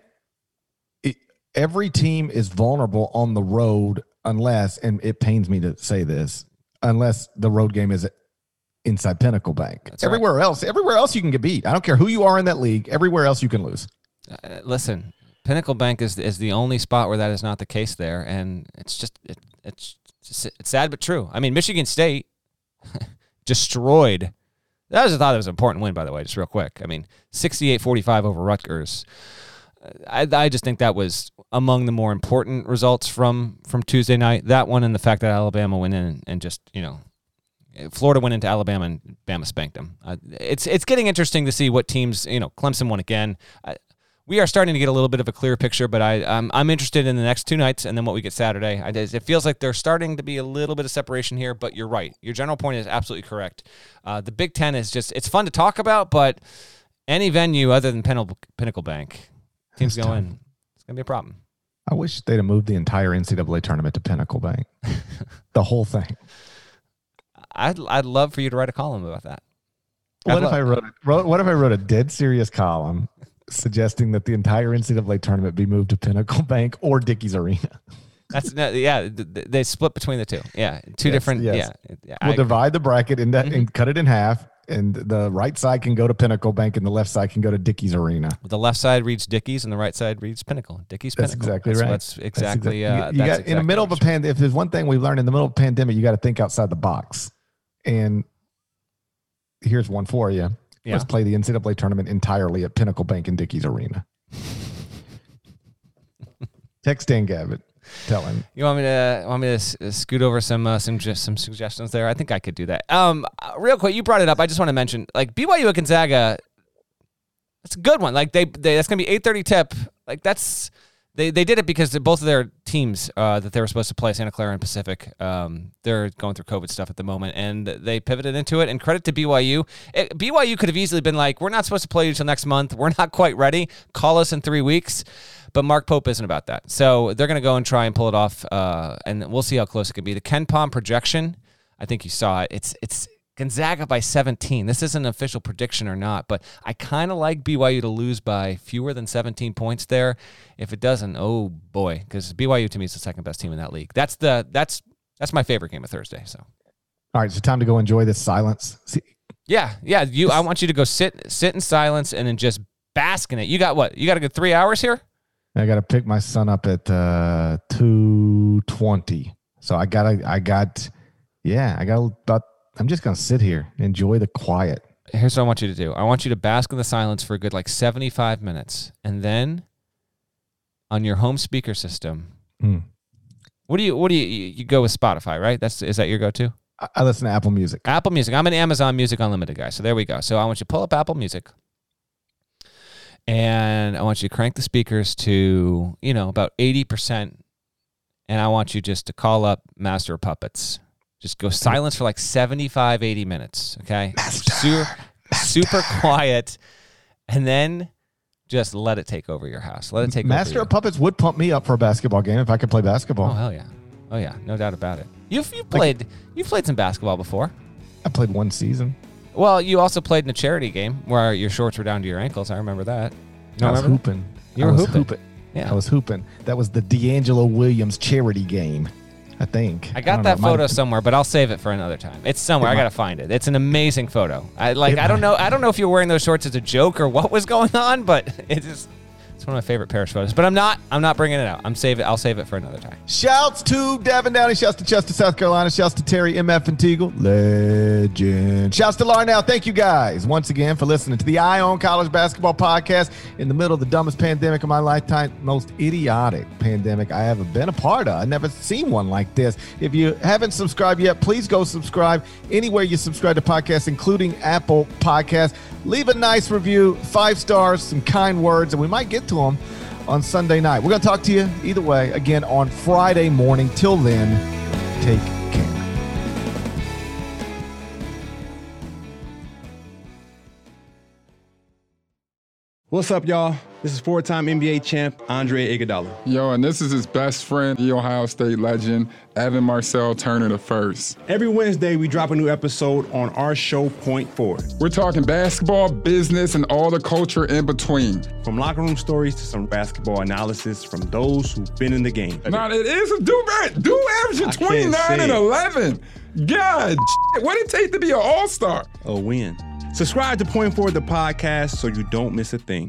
it, every team is vulnerable on the road unless, and it pains me to say this, unless the road game is inside Pinnacle Bank. That's everywhere right. else, everywhere else you can get beat. I don't care who you are in that league. Everywhere else you can lose. Uh, listen, Pinnacle Bank is is the only spot where that is not the case there, and it's just it, it's it's sad but true. I mean, Michigan State destroyed. That was I thought it was an important win, by the way, just real quick. I mean, 68-45 over Rutgers. I, I just think that was among the more important results from from Tuesday night. That one and the fact that Alabama went in and, just you know Florida went into Alabama and Bama spanked them. Uh, it's it's getting interesting to see what teams you know. Clemson won again we are starting to get a little bit of a clearer picture, but I, I'm, I'm interested in the next two nights and then what we get Saturday. I, it feels like there's starting to be a little bit of separation here, but you're right. Your general point is absolutely correct. Uh, the Big Ten is just, it's fun to talk about, but any venue other than Pinnacle, Pinnacle Bank, teams go in, it's going to be a problem. I wish they'd have moved the entire NCAA tournament to Pinnacle Bank, the whole thing. I'd, I'd love for you to write a column about that. What if I wrote, wrote? What if I wrote a dead serious column suggesting that the entire NCAA tournament be moved to Pinnacle Bank or Dickies Arena. That's yeah. They split between the two. Yeah, two yes, different. Yes. Yeah. We'll divide the bracket and, mm-hmm. and cut it in half, and the right side can go to Pinnacle Bank, and the left side can go to Dickies Arena. The left side reads Dickies, and the right side reads Pinnacle. Dickies That's Pinnacle. exactly that's, right. That's exactly. That's uh, you, you that's got, exactly in the middle of a pandemic. If there's one thing we've learned in the middle of a pandemic, you got to think outside the box. And here's one for you. Yeah. Let's play the NCAA tournament entirely at Pinnacle Bank and Dickies Arena. Text Dan Gavitt. Tell him. You want me to want me to uh, scoot over some uh, some just some suggestions there? I think I could do that. Um, uh, real quick, you brought it up. I just want to mention like BYU at Gonzaga. That's a good one. Like they, they that's gonna be eight thirty tip. Like that's they they did it because both of their teams uh, that they were supposed to play Santa Clara and Pacific. Um, they're going through COVID stuff at the moment, and they pivoted into it. And credit to BYU. It, BYU could have easily been like, we're not supposed to play you until next month. We're not quite ready. Call us in three weeks. But Mark Pope isn't about that. So they're going to go and try and pull it off, uh, and we'll see how close it can be. The KenPom projection, I think you saw it. It's it's Gonzaga by 17. This isn't an official prediction or not, but I kind of like BYU to lose by fewer than 17 points there. If it doesn't, oh boy, because BYU to me is the second best team in that league. That's the that's that's my favorite game of Thursday. So All right, so time to go enjoy this silence. See, yeah, yeah, you. I want you to go sit sit in silence and then just bask in it. You got what? You got a good three hours here. I got to pick my son up at uh, two twenty. So I got I got, yeah, I got about. I'm just gonna sit here, enjoy the quiet. here's what I want you to do. I want you to bask in the silence for a good like 75 minutes. And then on your home speaker system, Mm. what do you what do you you you go with Spotify, right? That's is that your go-to? I, I listen to Apple Music. Apple Music. I'm an Amazon Music Unlimited guy. So there we go. So I want you to pull up Apple Music. And I want you to crank the speakers to, you know, about 80%. And I want you just to call up Master of Puppets. Just go silence for like 75, 80 minutes. Okay. super, super quiet. And then just let it take over your house. Let it take Master of Puppets would pump me up for a basketball game if I could play basketball. Oh hell yeah. Oh yeah, no doubt about it. You've you've played you've played some basketball before. I played one season. Well, you also played in a charity game where your shorts were down to your ankles. I remember that. You I was remember? hooping. You I were was hooping. I was hooping. That was the DeAngelo Williams charity game. I think. I got don't that know. It photo somewhere, but I'll save it for another time. It's somewhere. It I gotta find it. It's an amazing photo. I like. It I don't know. I don't know if you're wearing those shorts as a joke or what was going on, but it's just. It's one of my favorite Parrish photos. But I'm not. I'm not bringing it out. I'm save it. I'll save it for another time. Shouts to Devin Downey. Shouts to Chester, South Carolina. Shouts to Terry MF and Teagle. Legend. Shouts to Larnell. Thank you guys once again for listening to the Eye on College Basketball Podcast in the middle of the dumbest pandemic of my lifetime, most idiotic pandemic I ever been a part of. I've never seen one like this. If you haven't subscribed yet, please go subscribe anywhere you subscribe to podcasts, including Apple Podcasts. Leave a nice review, five stars, some kind words, and we might get to them on Sunday night. We're going to talk to you either way again on Friday morning. Till then, take care. What's up, y'all? This is four-time NBA champ Andre Iguodala. Yo, and this is his best friend, the Ohio State legend, Evan Marcel Turner the first. Every Wednesday, we drop a new episode on our show Four. We're talking basketball, business, and all the culture in between. From locker room stories to some basketball analysis from those who've been in the game. Now it is a do do averaging 29 and 11. God, what it take to be an all-star? A win. Subscribe to Four the podcast, so you don't miss a thing.